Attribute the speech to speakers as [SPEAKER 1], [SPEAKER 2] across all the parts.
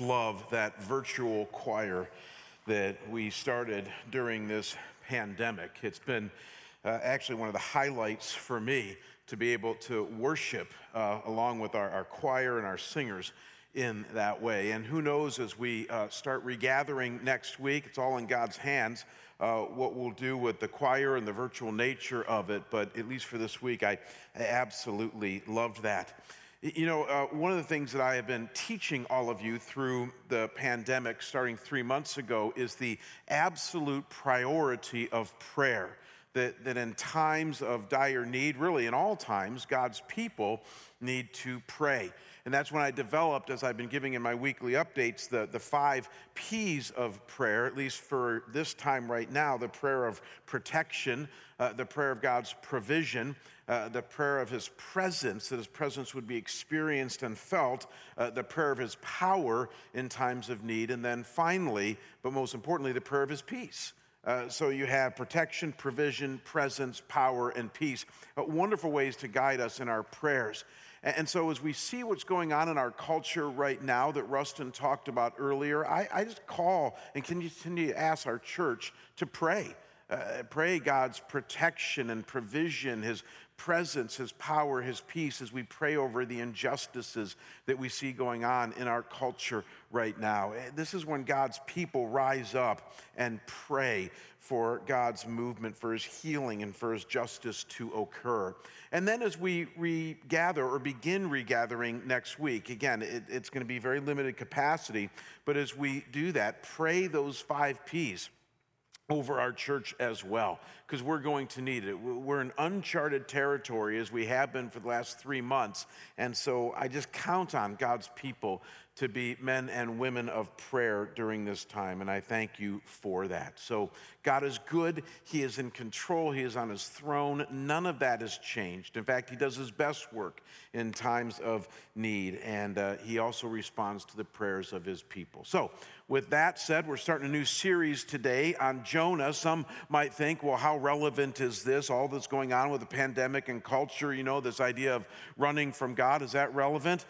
[SPEAKER 1] love that virtual choir that we started during this pandemic. It's been uh, actually one of the highlights for me to be able to worship uh, along with our, our, choir and our singers in that way. And who knows as we uh, start regathering next week, it's all in God's hands. Uh, what we'll do with the choir and the virtual nature of it, but at least for this week, I absolutely loved that. You know, uh, one of the things that I have been teaching all of you through the pandemic starting three months ago is the absolute priority of prayer. That, that in times of dire need, really in all times, God's people need to pray. And that's when I developed, as I've been giving in my weekly updates, the, the five P's of prayer, at least for this time right now the prayer of protection, uh, the prayer of God's provision, uh, the prayer of his presence, that his presence would be experienced and felt, uh, the prayer of his power in times of need, and then finally, but most importantly, the prayer of his peace. Uh, so you have protection, provision, presence, power, and peace. Uh, wonderful ways to guide us in our prayers. And so, as we see what's going on in our culture right now that Rustin talked about earlier, I, I just call and continue to ask our church to pray. Uh, pray God's protection and provision, His presence, His power, His peace as we pray over the injustices that we see going on in our culture right now. Eh, this is when God's people rise up and pray for God's movement, for His healing, and for His justice to occur. And then as we regather or begin regathering next week, again, it, it's going to be very limited capacity, but as we do that, pray those five P's over our church as well, because we're going to need it. We're in uncharted territory as we have been for the last three months. And so I just count on God's people to be men and women of prayer during this time. And I thank you for that. So God is good. He is in control. He is on his throne. None of that has changed. In fact, he does his best work in times of need. And uh, he also responds to the prayers of his people. So, with that said, we're starting a new series today on Jonah. Some might think, well, how relevant is this? All that's going on with the pandemic and culture, you know, this idea of running from God, is that relevant?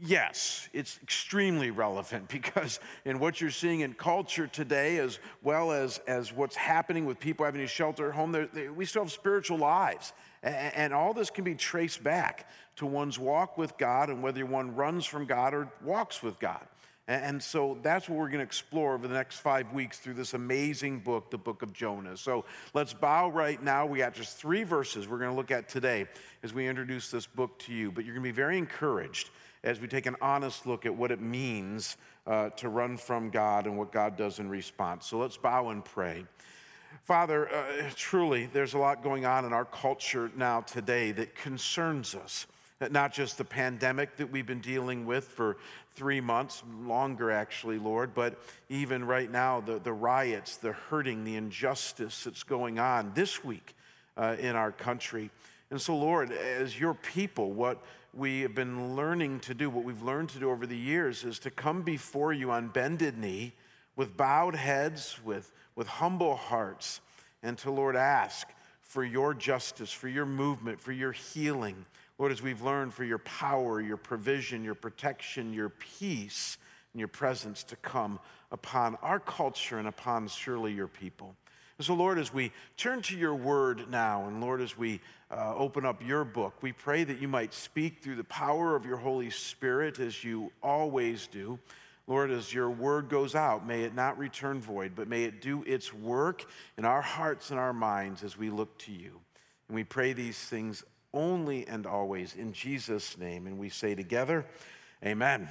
[SPEAKER 1] Yes, it's extremely relevant because in what you're seeing in culture today, as well as, as what's happening with people having to shelter at home, they, we still have spiritual lives. And, and all this can be traced back to one's walk with God and whether one runs from God or walks with God. And so that's what we're going to explore over the next five weeks through this amazing book, the book of Jonah. So let's bow right now. We got just three verses we're going to look at today as we introduce this book to you. But you're going to be very encouraged as we take an honest look at what it means uh, to run from God and what God does in response. So let's bow and pray. Father, uh, truly, there's a lot going on in our culture now today that concerns us not just the pandemic that we've been dealing with for three months, longer actually, Lord, but even right now, the, the riots, the hurting, the injustice that's going on this week uh, in our country. And so, Lord, as your people, what we have been learning to do, what we've learned to do over the years, is to come before you on bended knee with bowed heads, with, with humble hearts, and to, Lord, ask for your justice, for your movement, for your healing Lord, as we've learned for your power, your provision, your protection, your peace, and your presence to come upon our culture and upon surely your people. And so, Lord, as we turn to your word now, and Lord, as we uh, open up your book, we pray that you might speak through the power of your Holy Spirit as you always do. Lord, as your word goes out, may it not return void, but may it do its work in our hearts and our minds as we look to you. And we pray these things only and always in Jesus' name. And we say together, Amen.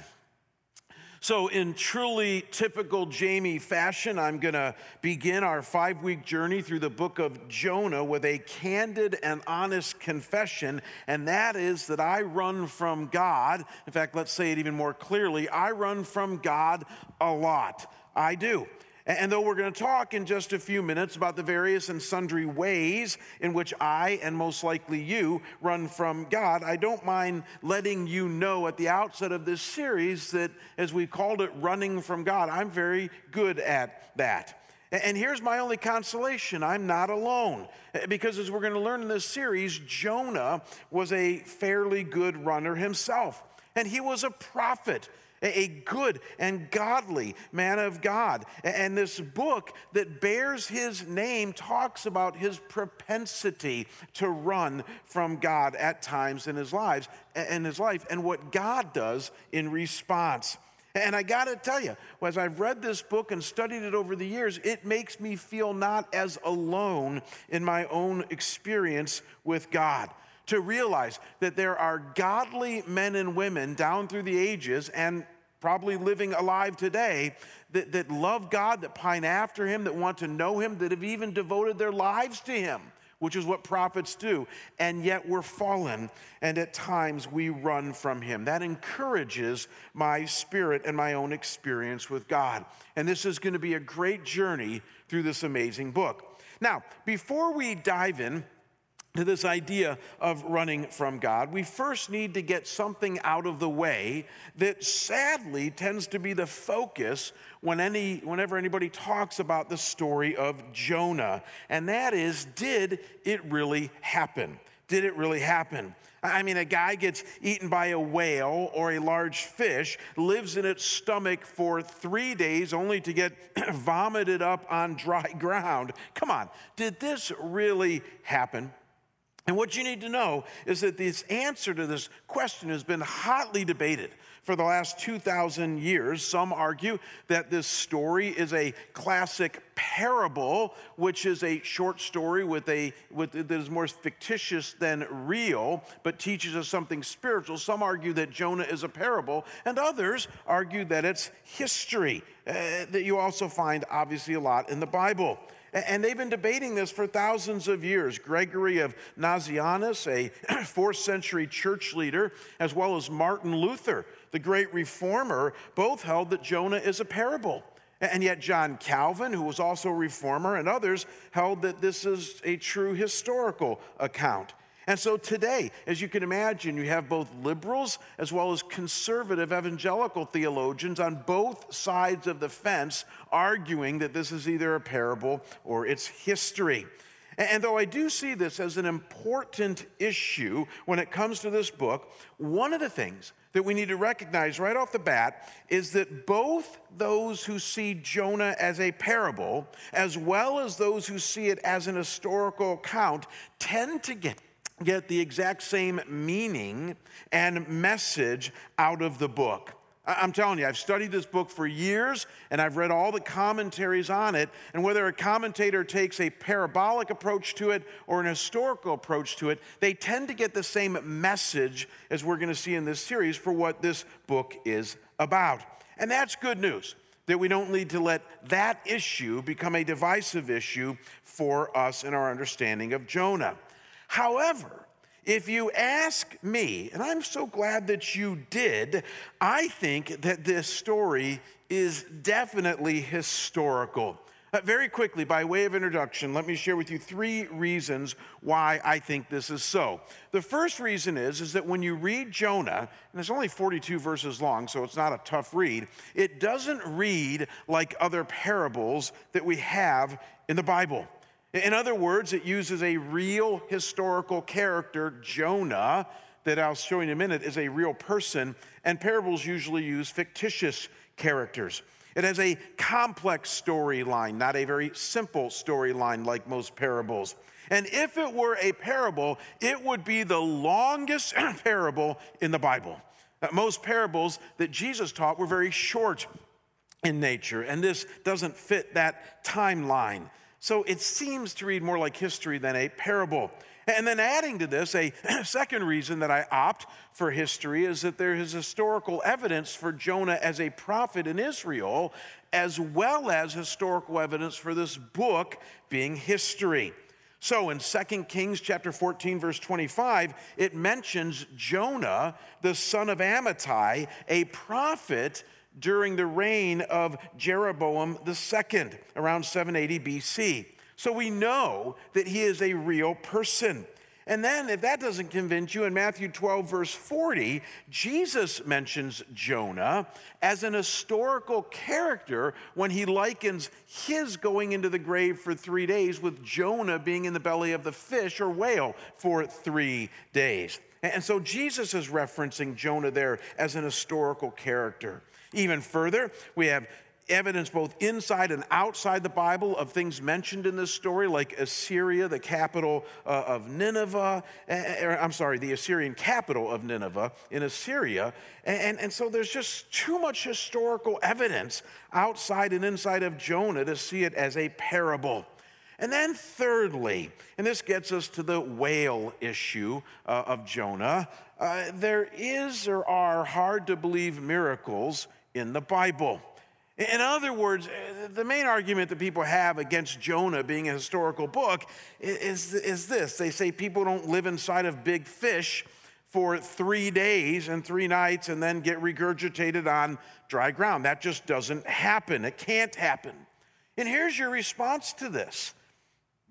[SPEAKER 1] So, in truly typical Jamie fashion, I'm going to begin our five week journey through the book of Jonah with a candid and honest confession, and that is that I run from God. In fact, let's say it even more clearly I run from God a lot. I do. And though we're going to talk in just a few minutes about the various and sundry ways in which I, and most likely you, run from God, I don't mind letting you know at the outset of this series that, as we called it, running from God, I'm very good at that. And here's my only consolation I'm not alone. Because as we're going to learn in this series, Jonah was a fairly good runner himself. and he was a prophet a good and godly man of God. And this book that bears his name talks about his propensity to run from God at times in his lives in his life and what God does in response. And I got to tell you, as I've read this book and studied it over the years, it makes me feel not as alone in my own experience with God to realize that there are godly men and women down through the ages and probably living alive today that, that love God, that pine after Him, that want to know Him, that have even devoted their lives to Him, which is what prophets do. And yet we're fallen, and at times we run from Him. That encourages my spirit and my own experience with God. And this is going to be a great journey through this amazing book. Now, before we dive in, to this idea of running from God, we first need to get something out of the way that sadly tends to be the focus when any, whenever anybody talks about the story of Jonah. And that is, did it really happen? Did it really happen? I mean, a guy gets eaten by a whale or a large fish, lives in its stomach for three days only to get vomited up on dry ground. Come on, did this really happen? And what you need to know is that this answer to this question has been hotly debated for the last 2,000 years. Some argue that this story is a classic parable, which is a short story with a, with, that is more fictitious than real, but teaches us something spiritual. Some argue that Jonah is a parable, and others argue that it's history, uh, that you also find obviously a lot in the Bible. And they've been debating this for thousands of years. Gregory of Nazianzus, a fourth century church leader, as well as Martin Luther, the great reformer, both held that Jonah is a parable. And yet, John Calvin, who was also a reformer, and others held that this is a true historical account. And so today, as you can imagine, you have both liberals as well as conservative evangelical theologians on both sides of the fence arguing that this is either a parable or it's history. And though I do see this as an important issue when it comes to this book, one of the things that we need to recognize right off the bat is that both those who see Jonah as a parable, as well as those who see it as an historical account, tend to get get the exact same meaning and message out of the book. I'm telling you, I've studied this book for years and I've read all the commentaries on it. And whether a commentator takes a parabolic approach to it or an historical approach to it, they tend to get the same message as we're going to see in this series for what this book is about. And that's good news that we don't need to let that issue become a divisive issue for us in our understanding of Jonah. However, if you ask me, and I'm so glad that you did, I think that this story is definitely historical. Uh, very quickly, by way of introduction, let me share with you three reasons why I think this is so. The first reason is, is that when you read Jonah, and it's only 42 verses long, so it's not a tough read, it doesn't read like other parables that we have in the Bible. In other words, it uses a real historical character, Jonah, that I'll show you in a minute is a real person, and parables usually use fictitious characters. It has a complex storyline, not a very simple storyline like most parables. And if it were a parable, it would be the longest parable in the Bible. Uh, most parables that Jesus taught were very short in nature, and this doesn't fit that timeline. So it seems to read more like history than a parable. And then adding to this, a second reason that I opt for history is that there is historical evidence for Jonah as a prophet in Israel, as well as historical evidence for this book being history. So in 2 Kings chapter 14 verse 25, it mentions Jonah, the son of Amittai, a prophet during the reign of Jeroboam II around 780 BC. So we know that he is a real person. And then, if that doesn't convince you, in Matthew 12, verse 40, Jesus mentions Jonah as an historical character when he likens his going into the grave for three days with Jonah being in the belly of the fish or whale for three days. And so Jesus is referencing Jonah there as an historical character. Even further, we have evidence both inside and outside the Bible of things mentioned in this story, like Assyria, the capital uh, of Nineveh. Uh, I'm sorry, the Assyrian capital of Nineveh in Assyria. And, and, and so there's just too much historical evidence outside and inside of Jonah to see it as a parable. And then, thirdly, and this gets us to the whale issue uh, of Jonah, uh, there is or are hard to believe miracles in the Bible. In other words, uh, the main argument that people have against Jonah being a historical book is, is this they say people don't live inside of big fish for three days and three nights and then get regurgitated on dry ground. That just doesn't happen. It can't happen. And here's your response to this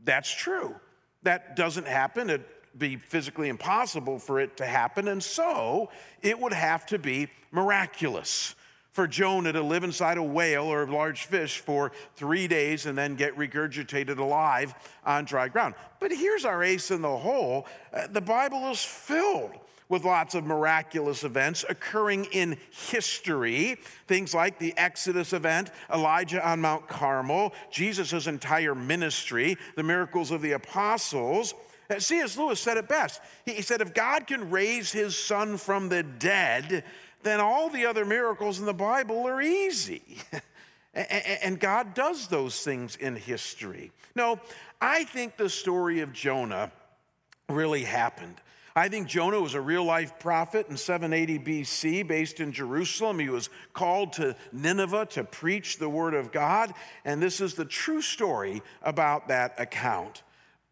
[SPEAKER 1] that's true. That doesn't happen. It'd be physically impossible for it to happen. And so it would have to be miraculous for Jonah to live inside a whale or a large fish for three days and then get regurgitated alive on dry ground. But here's our ace in the hole uh, the Bible is filled with lots of miraculous events occurring in history. Things like the Exodus event, Elijah on Mount Carmel, Jesus' entire ministry, the miracles of the apostles. Uh, C.S. Lewis said it best. He said, If God can raise his son from the dead, then all the other miracles in the Bible are easy. and God does those things in history. No, I think the story of Jonah really happened. I think Jonah was a real life prophet in 780 BC based in Jerusalem. He was called to Nineveh to preach the word of God. And this is the true story about that account.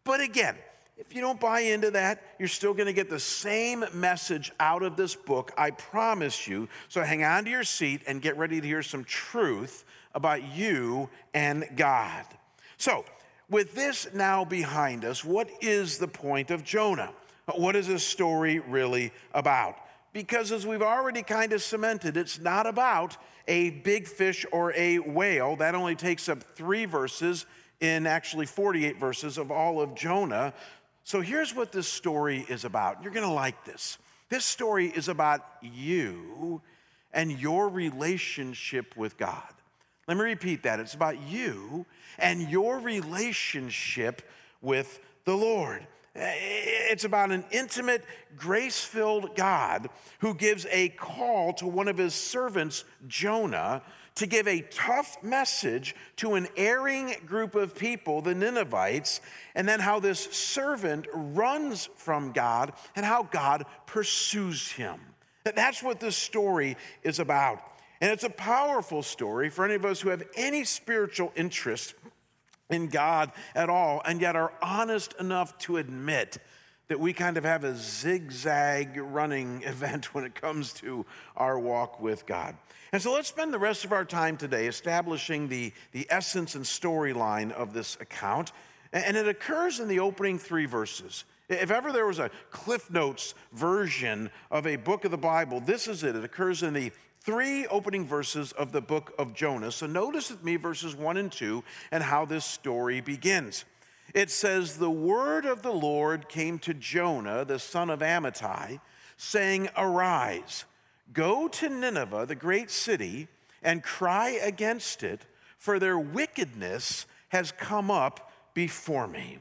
[SPEAKER 1] But again, if you don't buy into that, you're still going to get the same message out of this book, I promise you. So hang on to your seat and get ready to hear some truth about you and God. So, with this now behind us, what is the point of Jonah? What is this story really about? Because as we've already kind of cemented, it's not about a big fish or a whale. That only takes up three verses in actually 48 verses of all of Jonah. So here's what this story is about. You're going to like this. This story is about you and your relationship with God. Let me repeat that. It's about you and your relationship with the Lord. It's about an intimate, grace filled God who gives a call to one of his servants, Jonah, to give a tough message to an erring group of people, the Ninevites, and then how this servant runs from God and how God pursues him. That's what this story is about. And it's a powerful story for any of us who have any spiritual interest in God at all, and yet are honest enough to admit that we kind of have a zigzag running event when it comes to our walk with God. And so let's spend the rest of our time today establishing the, the essence and storyline of this account. And it occurs in the opening three verses. If ever there was a Cliff Notes version of a book of the Bible, this is it. It occurs in the three opening verses of the book of Jonah. So notice with me verses one and two and how this story begins. It says, The word of the Lord came to Jonah, the son of Amittai, saying, Arise, go to Nineveh, the great city, and cry against it, for their wickedness has come up before me.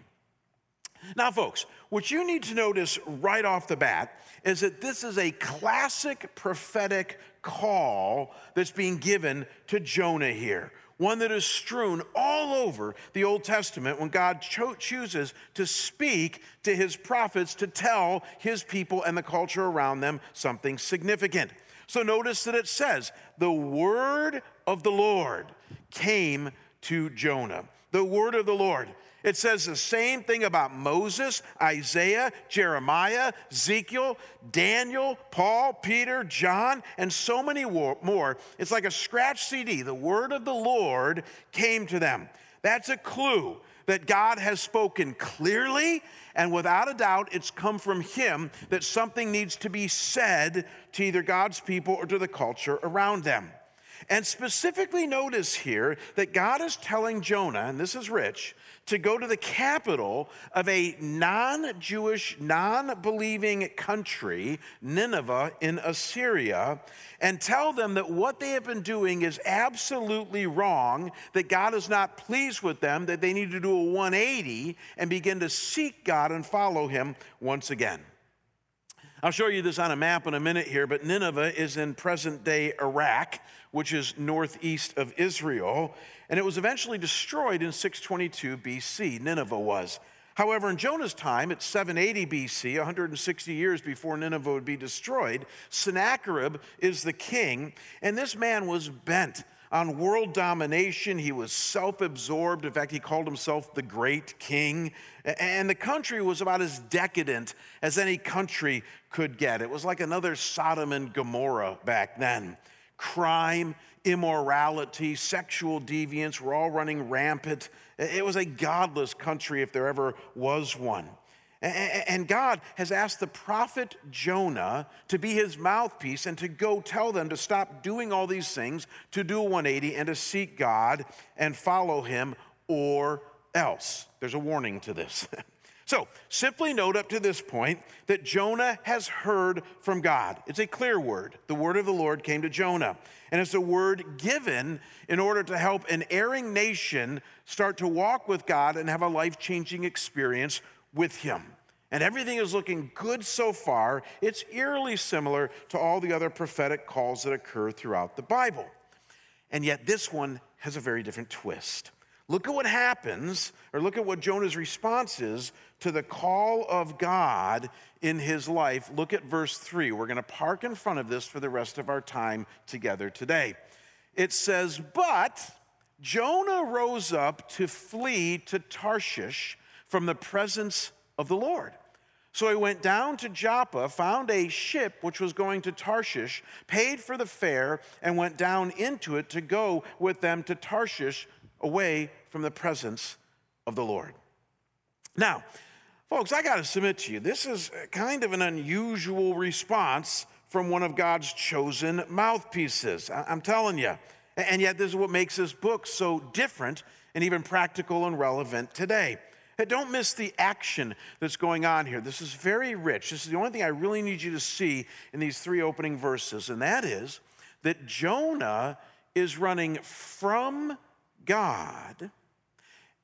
[SPEAKER 1] Now, folks, what you need to notice right off the bat is that this is a classic prophetic call that's being given to Jonah here one that is strewn all over the Old Testament when God cho- chooses to speak to his prophets to tell his people and the culture around them something significant. So notice that it says, the word of the Lord came to Jonah. The word of the Lord. It says the same thing about Moses, Isaiah, Jeremiah, Ezekiel, Daniel, Paul, Peter, John, and so many more. It's like a scratch CD. The word of the Lord came to them. That's a clue that God has spoken clearly, and without a doubt, it's come from Him that something needs to be said to either God's people or to the culture around them. And specifically notice here that God is telling Jonah, and this is rich, to go to the capital of a non Jewish, non believing country, Nineveh in Assyria, and tell them that what they have been doing is absolutely wrong, that God is not pleased with them, that they need to do a 180 and begin to seek God and follow Him once again. I'll show you this on a map in a minute here, but Nineveh is in present day Iraq, which is northeast of Israel, and it was eventually destroyed in 622 BC. Nineveh was. However, in Jonah's time, at 780 BC, 160 years before Nineveh would be destroyed, Sennacherib is the king, and this man was bent on world domination. He was self absorbed. In fact, he called himself the great king. And the country was about as decadent as any country could get. It was like another Sodom and Gomorrah back then. Crime, immorality, sexual deviance were all running rampant. It was a godless country if there ever was one. And God has asked the prophet Jonah to be his mouthpiece and to go tell them to stop doing all these things, to do a 180 and to seek God and follow him or else. There's a warning to this. so simply note up to this point that Jonah has heard from God. It's a clear word. The word of the Lord came to Jonah. And it's a word given in order to help an erring nation start to walk with God and have a life changing experience with him. And everything is looking good so far. It's eerily similar to all the other prophetic calls that occur throughout the Bible. And yet, this one has a very different twist. Look at what happens, or look at what Jonah's response is to the call of God in his life. Look at verse 3. We're going to park in front of this for the rest of our time together today. It says, But Jonah rose up to flee to Tarshish from the presence of the Lord. So he went down to Joppa, found a ship which was going to Tarshish, paid for the fare, and went down into it to go with them to Tarshish away from the presence of the Lord. Now, folks, I got to submit to you, this is kind of an unusual response from one of God's chosen mouthpieces. I'm telling you. And yet, this is what makes this book so different and even practical and relevant today. Don't miss the action that's going on here. This is very rich. This is the only thing I really need you to see in these three opening verses, and that is that Jonah is running from God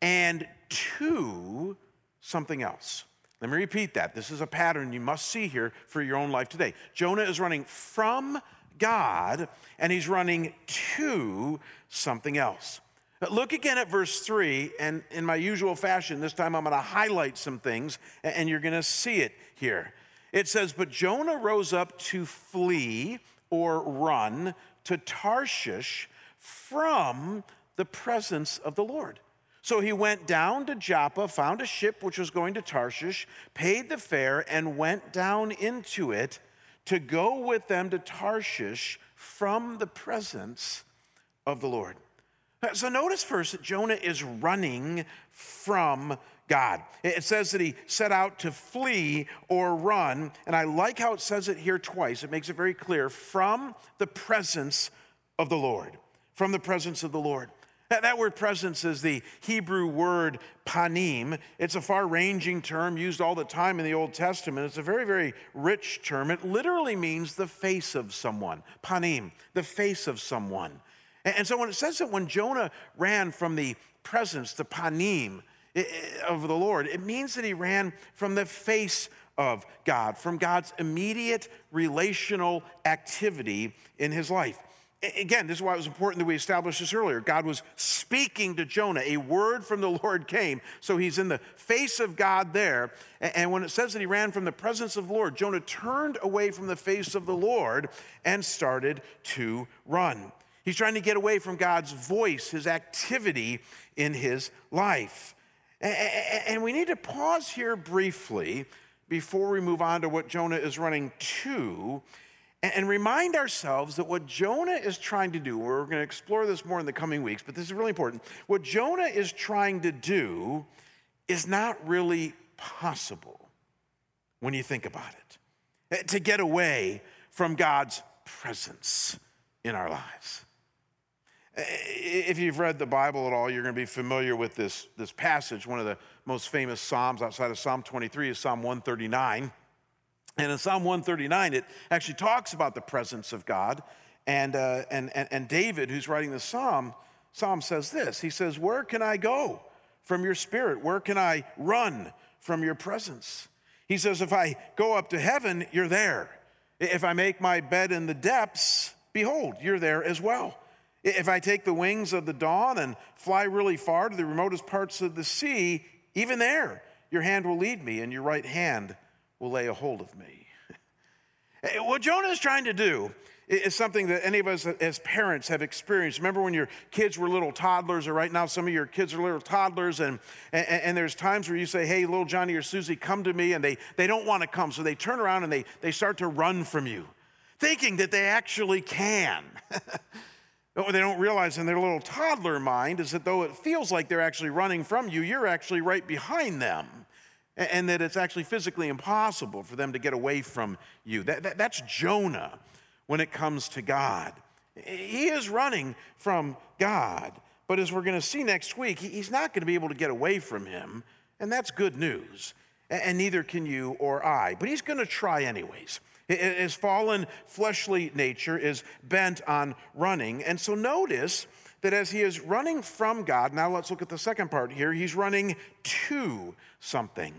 [SPEAKER 1] and to something else. Let me repeat that. This is a pattern you must see here for your own life today. Jonah is running from God and he's running to something else. Look again at verse 3, and in my usual fashion, this time I'm going to highlight some things, and you're going to see it here. It says, But Jonah rose up to flee or run to Tarshish from the presence of the Lord. So he went down to Joppa, found a ship which was going to Tarshish, paid the fare, and went down into it to go with them to Tarshish from the presence of the Lord. So notice first that Jonah is running from God. It says that he set out to flee or run, and I like how it says it here twice. It makes it very clear from the presence of the Lord. From the presence of the Lord. That, word presence is the Hebrew word panim. It's a far ranging term used all the time in the Old Testament. It's a very, very rich term. It literally means the face of someone. Panim, the face of someone. And so when it says that when Jonah ran from the presence, the panim of the Lord, it means that he ran from the face of God, from God's immediate relational activity in his life. Again, this is why it was important that we established this earlier. God was speaking to Jonah. A word from the Lord came. So he's in the face of God there. And when it says that he ran from the presence of the Lord, Jonah turned away from the face of the Lord and started to run. He's trying to get away from God's voice, his activity in his life. And we need to pause here briefly before we move on to what Jonah is running to and remind ourselves that what Jonah is trying to do, we're going to explore this more in the coming weeks, but this is really important. What Jonah is trying to do is not really possible when you think about it. Eh, to get away from God's presence in our lives. If you've read the Bible at all, you're going to be familiar with this, this passage. One of the most famous Psalms outside of Psalm 23 is Psalm 139. And in Psalm 139, it actually talks about the presence of God. And, uh, and, and, and David, who's writing the Psalm, Psalm says this He says, Where can I go from your spirit? Where can I run from your presence? He says, If I go up to heaven, you're there. If I make my bed in the depths, behold, you're there as well. If I take the wings of the dawn and fly really far to the remotest parts of the sea, even there, your hand will lead me and your right hand will lay a hold of me. Eh, what Jonah is trying to do is something that any of us as parents have experienced. Remember when your kids were little toddlers, or right now some of your kids are little toddlers, and, and, and there's times where you say, Hey, little Johnny or Susie, come to me, and they, they don't want to come. So they turn around and they, they start to run from you, thinking that they actually can. What they don't realize in their little toddler mind is that though it feels like they're actually running from you, you're actually right behind them. And that it's actually physically impossible for them to get away from you. That, that, that's Jonah when it comes to God. He is running from God, but as we're going to see next week, he's not going to be able to get away from him, and that's good news. And neither can you or I, but he's going to try anyways. His fallen fleshly nature is bent on running. And so notice that as he is running from God, now let's look at the second part here, he's running to something.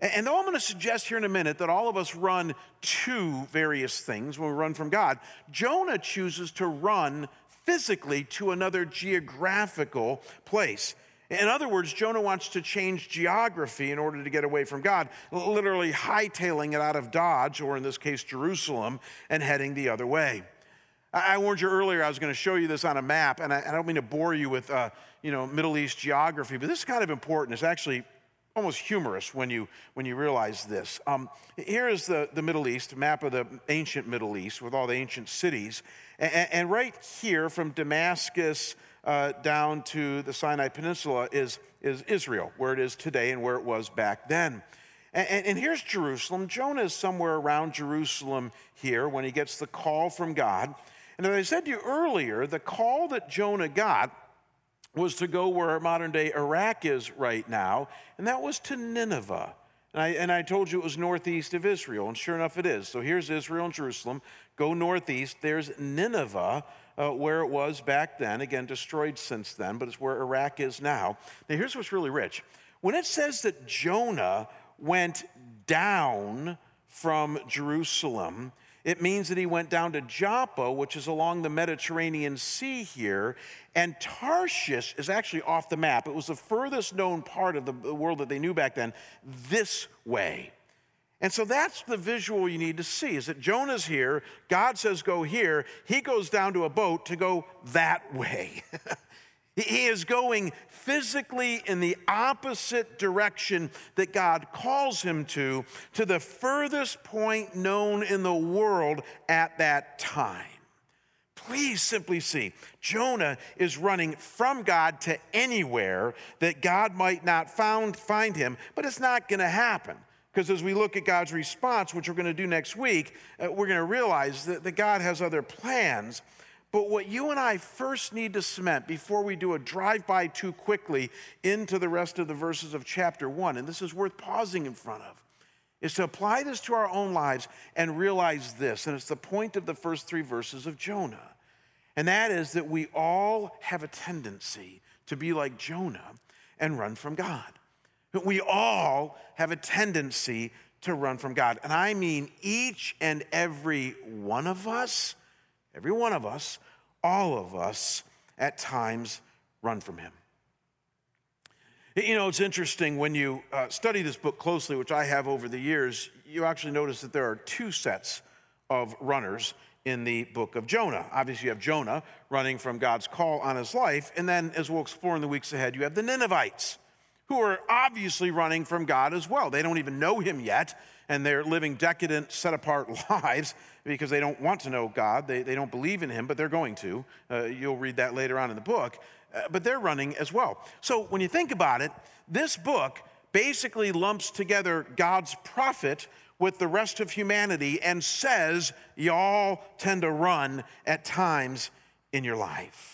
[SPEAKER 1] And though I'm going to suggest here in a minute that all of us run to various things when we run from God, Jonah chooses to run physically to another geographical place. In other words, Jonah wants to change geography in order to get away from God, literally hightailing it out of Dodge, or in this case, Jerusalem, and heading the other way. I warned you earlier I was going to show you this on a map, and I, don't mean to bore you with uh, you know, Middle East geography, but this is kind of important. It's actually almost humorous when you, when you realize this. Um, here is the, the Middle East, map of the ancient Middle East with all the ancient cities. And, and right here from Damascus uh, down to the Sinai Peninsula is, is Israel, where it is today and where it was back then. And, and, here's Jerusalem. Jonah is somewhere around Jerusalem here when he gets the call from God. And as I said to you earlier, the call that Jonah got was to go where modern day Iraq is right now, and that was to Nineveh. And I, and I told you it was northeast of Israel, and sure enough, it is. So here's Israel and Jerusalem. Go northeast. There's Nineveh, uh, where it was back then. Again, destroyed since then, but it's where Iraq is now. Now, here's what's really rich. When it says that Jonah went down from Jerusalem, it means that he went down to Joppa, which is along the Mediterranean Sea here, and Tarshish is actually off the map. It was the furthest known part of the world that they knew back then, this way. And so that's the visual you need to see is that Jonah's here, God says go here, he goes down to a boat to go that way. he is going physically in the opposite direction that God calls him to, to the furthest point known in the world at that time. Please simply see, Jonah is running from God to anywhere that God might not found, find him, but it's not going to happen. Because as we look at God's response, which we're going to do next week, uh, we're going to realize that, that God has other plans. But what you and I first need to cement before we do a drive by too quickly into the rest of the verses of chapter one, and this is worth pausing in front of, is to apply this to our own lives and realize this. And it's the point of the first three verses of Jonah. And that is that we all have a tendency to be like Jonah and run from God. We all have a tendency to run from God. And I mean each and every one of us, every one of us, all of us at times run from Him. You know, it's interesting when you uh, study this book closely, which I have over the years, you actually notice that there are two sets of runners in the book of Jonah. Obviously, you have Jonah running from God's call on his life. And then, as we'll explore in the weeks ahead, you have the Ninevites who are obviously running from God as well. They don't even know him yet, and they're living decadent, set apart lives because they don't want to know God. They, they don't believe in him, but they're going to. Uh, you'll read that later on in the book. Uh, but they're running as well. So when you think about it, this book basically lumps together God's prophet with the rest of humanity and says, Y'all tend to run at times in your life.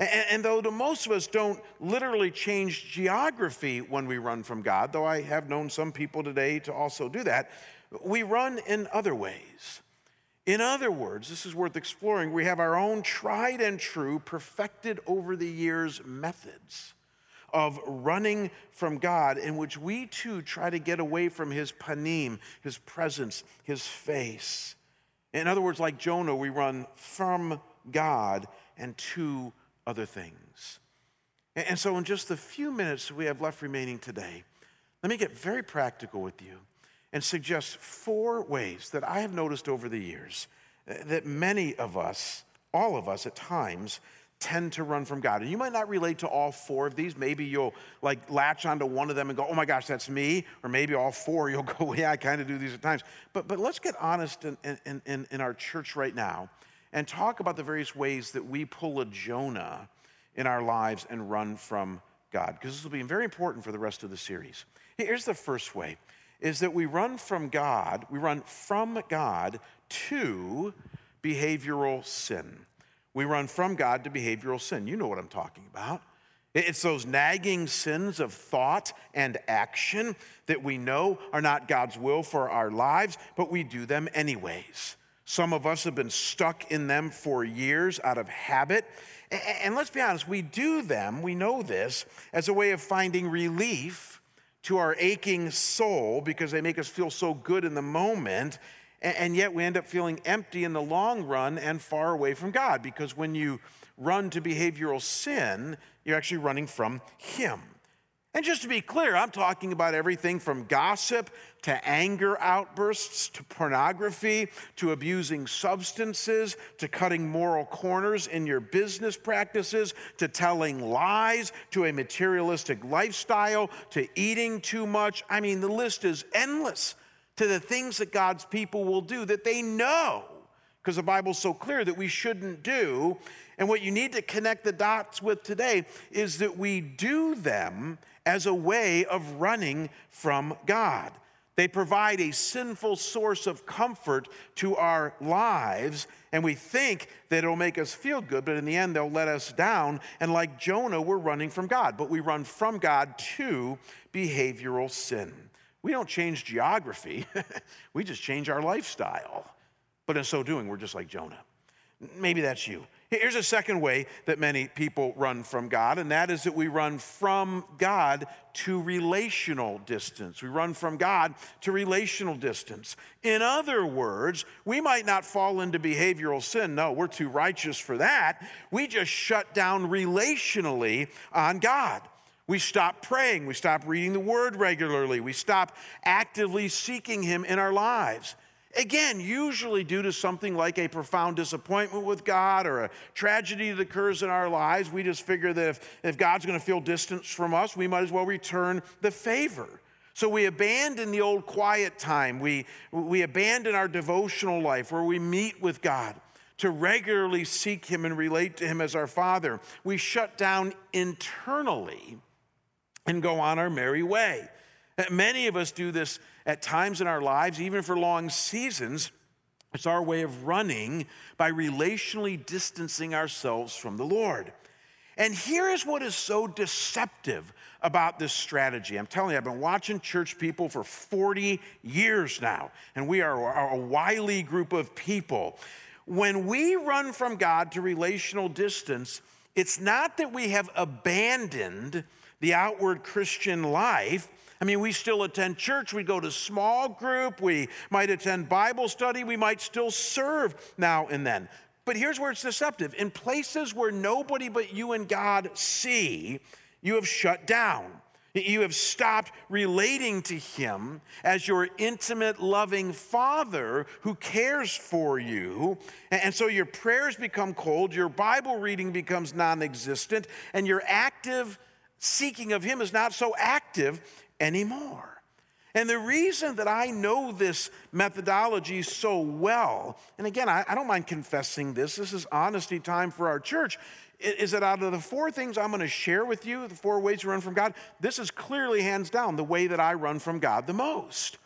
[SPEAKER 1] And, and, though to most of us don't literally change geography when we run from God, though I have known some people today to also do that, we run in other ways. In other words, this is worth exploring. We have our own tried and true, perfected over the years methods of running from God, in which we too try to get away from His panim, His presence, His face. In other words, like Jonah, we run from God and to other things. And so, in just the few minutes we have left remaining today, let me get very practical with you and suggest four ways that I have noticed over the years uh, that many of us, all of us at times, tend to run from God. And you might not relate to all four of these. Maybe you'll like latch onto one of them and go, oh my gosh, that's me. Or maybe all four, you'll go, yeah, I kind of do these at times. But, but let's get honest in, in, in, in our church right now and talk about the various ways that we pull a Jonah in our lives and run from God, because this will be very important for the rest of the series. Here's the first way is that we run from God, we run from God to behavioral sin. We run from God to behavioral sin. You know what I'm talking about. It's those nagging sins of thought and action that we know are not God's will for our lives, but we do them anyways. Some of us have been stuck in them for years out of habit. And let's be honest, we do them, we know this, as a way of finding relief to our aching soul because they make us feel so good in the moment. And yet we end up feeling empty in the long run and far away from God because when you run to behavioral sin, you're actually running from Him. And just to be clear, I'm talking about everything from gossip to anger outbursts to pornography to abusing substances to cutting moral corners in your business practices to telling lies to a materialistic lifestyle to eating too much. I mean, the list is endless to the things that God's people will do that they know because the Bible's so clear that we shouldn't do. And what you need to connect the dots with today is that we do them as a way of running from God. They provide a sinful source of comfort to our lives, and we think that it'll make us feel good, but in the end, they'll let us down. And like Jonah, we're running from God, but we run from God to behavioral sin. We don't change geography, we just change our lifestyle. But in so doing, we're just like Jonah. Maybe that's you. Here's a second way that many people run from God, and that is that we run from God to relational distance. We run from God to relational distance. In other words, we might not fall into behavioral sin. No, we're too righteous for that. We just shut down relationally on God. We stop praying. We stop reading the word regularly. We stop actively seeking Him in our lives. Again, usually due to something like a profound disappointment with God or a tragedy that occurs in our lives, we just figure that if, if God's going to feel distance from us, we might as well return the favor. So we abandon the old quiet time. We, we abandon our devotional life where we meet with God to regularly seek Him and relate to Him as our Father. We shut down internally and go on our merry way. Uh, many of us do this at times in our lives, even for long seasons. It's our way of running by relationally distancing ourselves from the Lord. And here is what is so deceptive about this strategy. I'm telling you, I've been watching church people for 40 years now, and we are a wily group of people. When we run from God to relational distance, it's not that we have abandoned the outward Christian life, I mean, we still attend church, we go to small group, we might attend Bible study, we might still serve now and then. But here's where it's deceptive in places where nobody but you and God see, you have shut down. You have stopped relating to Him as your intimate, loving Father who cares for you. And so your prayers become cold, your Bible reading becomes non existent, and your active seeking of Him is not so active anymore. And the reason that I know this methodology so well, and again, I, I, don't mind confessing this, this is honesty time for our church, is that out of the four things I'm going to share with you, the four ways to run from God, this is clearly hands down the way that I run from God the most.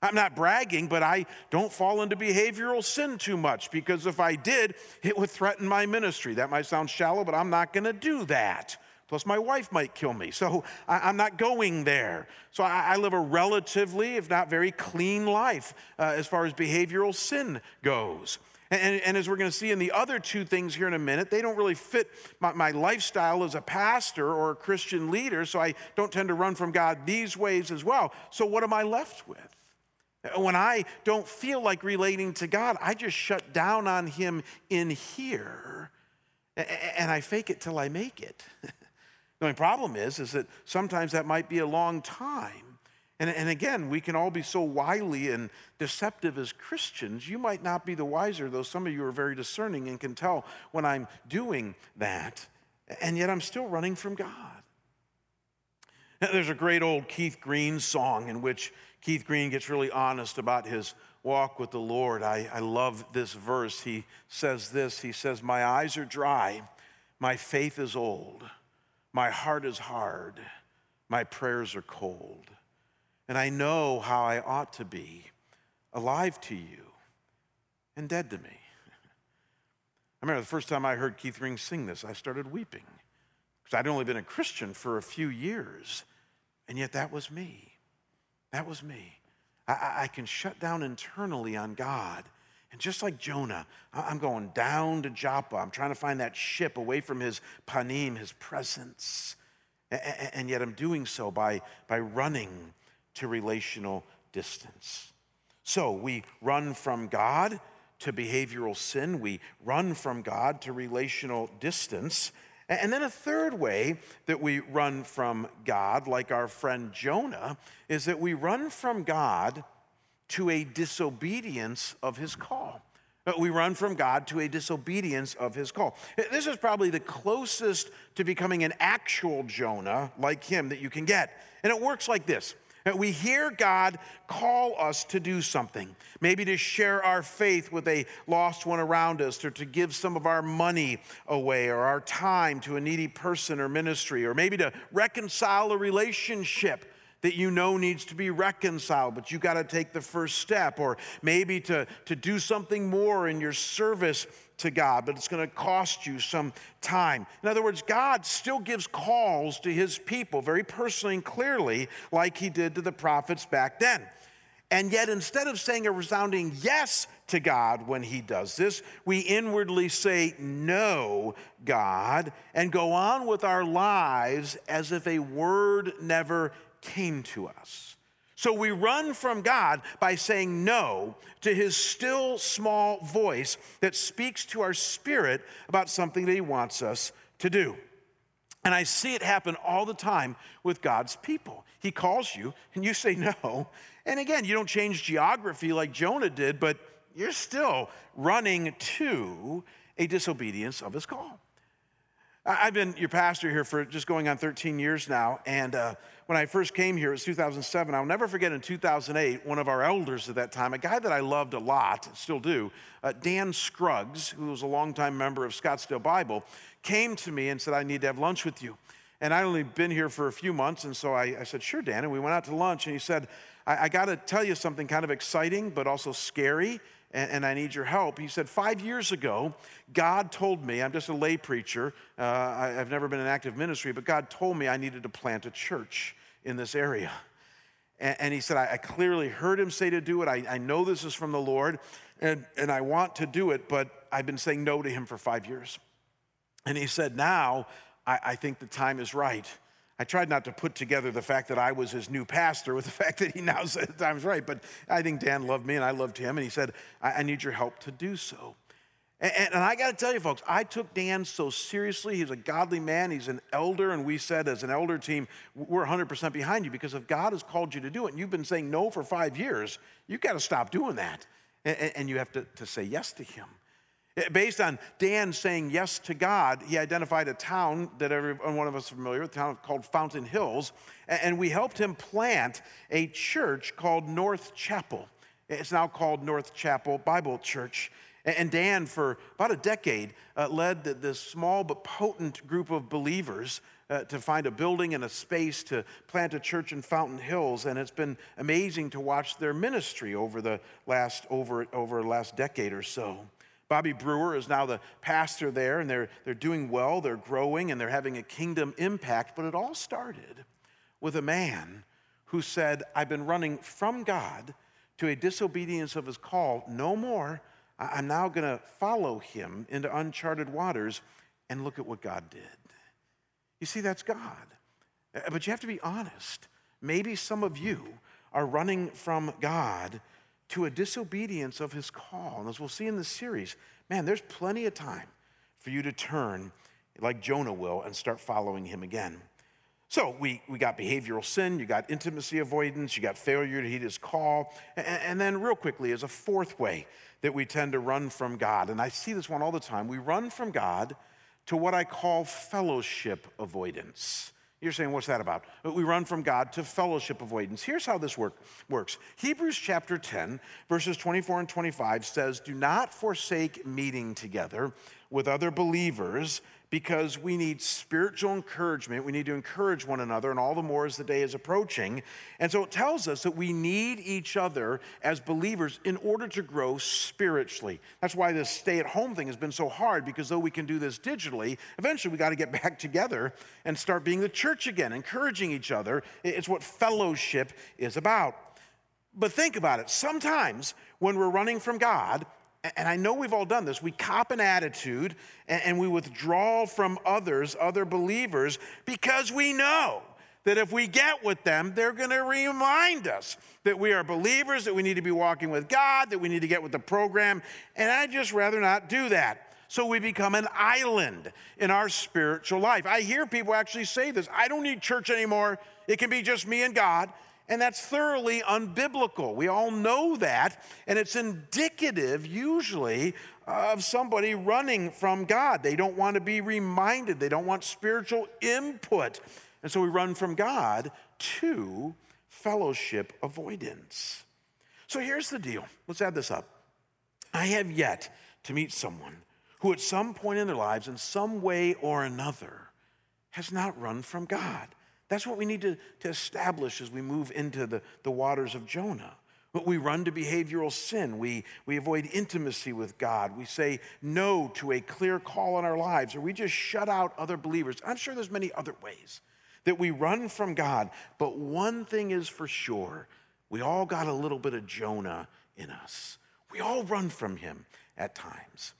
[SPEAKER 1] I'm not bragging, but I don't fall into behavioral sin too much because if I did, it would threaten my ministry. That might sound shallow, but I'm not going to do that. Plus, my wife might kill me. So I, am not going there. So I, I, live a relatively, if not very clean life uh, as far as behavioral sin goes. And, and, as we're going to see in the other two things here in a minute, they don't really fit my, my lifestyle as a pastor or a Christian leader, so I don't tend to run from God these ways as well. So, what am I left with? When I don't feel like relating to God, I just shut down on Him in here and I fake it till I make it. The only problem is, is that sometimes that might be a long time. And, and again, we can all be so wily and deceptive as Christians. You might not be the wiser, though some of you are very discerning and can tell when I'm doing that. And yet I'm still running from God. There's a great old Keith Green song in which Keith Green gets really honest about his walk with the Lord. I, I love this verse. He says this He says, My eyes are dry, my faith is old. My heart is hard, my prayers are cold, and I know how I ought to be alive to you and dead to me. I remember the first time I heard Keith Green sing this, I started weeping because I'd only been a Christian for a few years, and yet that was me. That was me. I, I can shut down internally on God and just like Jonah, I'm going down to Joppa. I'm trying to find that ship away from his panim, his presence. And yet I'm doing so by, by running to relational distance. So we run from God to behavioral sin, we run from God to relational distance. And then a third way that we run from God, like our friend Jonah, is that we run from God to a disobedience of his call. We run from God to a disobedience of his call. This is probably the closest to becoming an actual Jonah like him that you can get. And it works like this we hear God call us to do something, maybe to share our faith with a lost one around us, or to give some of our money away, or our time to a needy person or ministry, or maybe to reconcile a relationship that you know needs to be reconciled, but you got to take the first step, or maybe to, to do something more in your service to God, but it's going to cost you some time. In other words, God still gives calls to his people very personally and clearly, like he did to the prophets back then. And yet, instead of saying a resounding yes to God when He does this, we inwardly say, No, God, and go on with our lives as if a word never came to us. So we run from God by saying no to his still small voice that speaks to our spirit about something that he wants us to do. And I see it happen all the time with God's people. He calls you and you say no. And again, you don't change geography like Jonah did, but you're still running to a disobedience of his call. I've been your pastor here for just going on 13 years now. And uh, when I first came here, it was 2007. I'll never forget in 2008, one of our elders at that time, a guy that I loved a lot, still do, uh, Dan Scruggs, who was a longtime member of Scottsdale Bible, came to me and said, I need to have lunch with you. And I'd only been here for a few months. And so I, I said, Sure, Dan. And we went out to lunch. And he said, I, I got to tell you something kind of exciting, but also scary and, and, I need your help. He said, Five years ago, God told me, I'm just a lay preacher, uh, I, have never been in active ministry, but God told me I needed to plant a church in this area. And, and he said, I, I, clearly heard him say to do it. I, I know this is from the Lord, and, and I want to do it, but I've been saying no to him for five years. And he said, Now I, I think the time is right. I tried not to put together the fact that I was his new pastor with the fact that he now said time's right, but I think Dan loved me and I loved him, and he said, I, I need your help to do so. And, and, and I got to tell you, folks, I took Dan so seriously. He's a godly man, he's an elder, and we said as an elder team, we're 100% behind you because if God has called you to do it and you've been saying no for five years, you've got to stop doing that. And, and you have to, to say yes to him. Based on Dan saying yes to God, he identified a town that every one of us is familiar with, a town called Fountain Hills, and we helped him plant a church called North Chapel. It's now called North Chapel Bible Church. And Dan, for about a decade, uh, led this small but potent group of believers uh, to find a building and a space to plant a church in Fountain Hills. And it's been amazing to watch their ministry over the last, over, over last decade or so. Bobby Brewer is now the pastor there, and they're, they're doing well, they're growing, and they're having a kingdom impact. But it all started with a man who said, I've been running from God to a disobedience of his call. No more. I'm now going to follow him into uncharted waters and look at what God did. You see, that's God. Uh, but you have to be honest. Maybe some of you are running from God to a disobedience of his call. And as we'll see in the series, man, there's plenty of time for you to turn like Jonah will and start following him again. So we, we got behavioral sin, you got intimacy avoidance, you got failure to heed his call. And, and then, real quickly, as a fourth way that we tend to run from God, and I see this one all the time, we run from God to what I call fellowship avoidance. You're saying, what's that about? We run from God to fellowship avoidance. Here's how this work, works Hebrews chapter 10, verses 24 and 25 says, Do not forsake meeting together with other believers because we need spiritual encouragement. We need to encourage one another, and all the more as the day is approaching. And so it tells us that we need each other as believers in order to grow spiritually. That's why this stay at home thing has been so hard, because though we can do this digitally, eventually we got to get back together and start being the church again, encouraging each other. It's what fellowship is about. But think about it. Sometimes when we're running from God, and I know we've all done this, we cop an attitude and we withdraw from others, other believers, because we know that if we get with them, they're going to remind us that we are believers, that we need to be walking with God, that we need to get with the program. And I'd just rather not do that. So we become an island in our spiritual life. I hear people actually say this I don't need church anymore. It can be just me and God. And that's thoroughly unbiblical. We all know that. And it's indicative, usually, of somebody running from God. They don't want to be reminded, they don't want spiritual input. And so we run from God to fellowship avoidance. So here's the deal. Let's add this up. I have yet to meet someone who, at some point in their lives, in some way or another, has not run from God. That's what we need to, to establish as we move into the, the waters of Jonah. But we run to behavioral sin. We, we avoid intimacy with God. We say no to a clear call in our lives, or we just shut out other believers. I'm sure there's many other ways that we run from God. But one thing is for sure we all got a little bit of Jonah in us. We all run from him at times.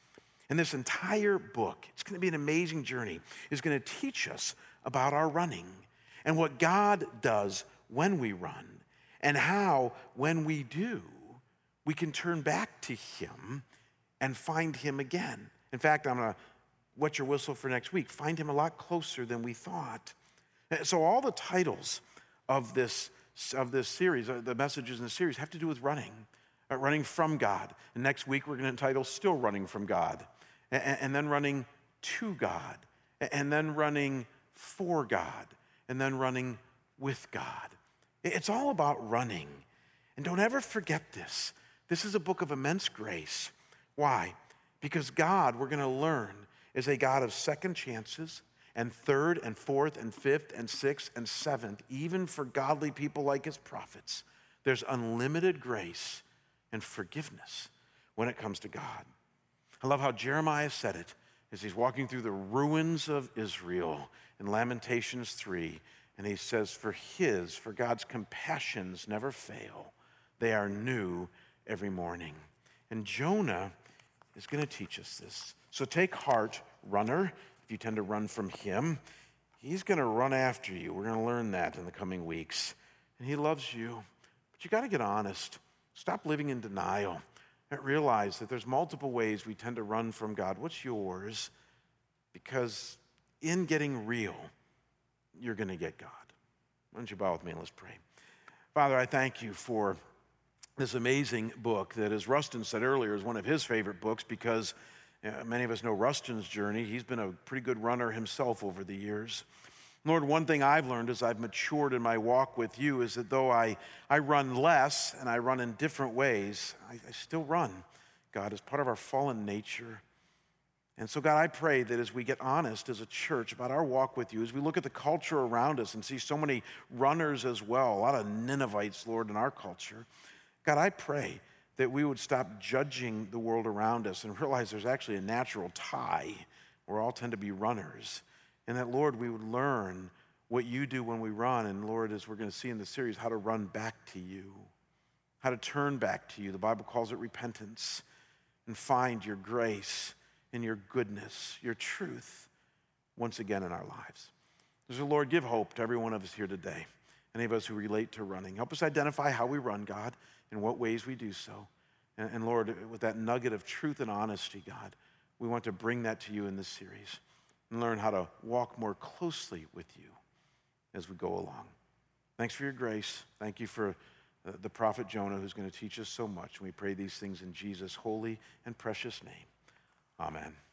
[SPEAKER 1] And this entire book, it's going to be an amazing journey, is going to teach us about our running and what God does when we run, and how, when we do, we can turn back to Him and find Him again. In fact, I'm going to wet your whistle for next week, find Him a lot closer than we thought. So, all the titles of this, of this series, uh, the messages in the series, have to do with running, uh, running from God. And next week, we're going to entitle Still Running from God, and, and then running to God, and then running for God and then running with God. It's all about running. And don't ever forget this. This is a book of immense grace. Why? Because God, we're going to learn, is a God of second chances and third and fourth and fifth and sixth and seventh, even for godly people like his prophets. There's unlimited grace and forgiveness when it comes to God. I love how Jeremiah said it as he's walking through the ruins of Israel in Lamentations 3. And he says, For his, for God's compassions never fail, they are new every morning. And Jonah is going to teach us this. So take heart, runner, if you tend to run from him. He's going to run after you. We're going to learn that in the coming weeks. And he loves you. But you got to get honest. Stop living in denial. Realize that there's multiple ways we tend to run from God. What's yours? Because in getting real, you're going to get God. Why don't you bow with me and let's pray? Father, I thank you for this amazing book that, as Rustin said earlier, is one of his favorite books because many of us know Rustin's journey. He's been a pretty good runner himself over the years. Lord, one thing I've learned as I've matured in my walk with you is that though I, I run less and I run in different ways, I, I still run God, as part of our fallen nature. And so, God, I pray that as we get honest as a church about our walk with you, as we look at the culture around us and see so many runners as well, a lot of Ninevites, Lord, in our culture, God, I pray that we would stop judging the world around us and realize there's actually a natural tie. We all tend to be runners. And that, Lord, we would learn what you do when we run. And, Lord, as we're going to see in the series, how to run back to you, how to turn back to you. The Bible calls it repentance and find your grace and your goodness, your truth once again in our lives. So, Lord, give hope to every one of us here today, any of us who relate to running. Help us identify how we run, God, and what ways we do so. And, and Lord, with that nugget of truth and honesty, God, we want to bring that to you in this series and learn how to walk more closely with you as we go along. Thanks for your grace. Thank you for uh, the prophet Jonah who's going to teach us so much. And we pray these things in Jesus' holy and precious name. Amen.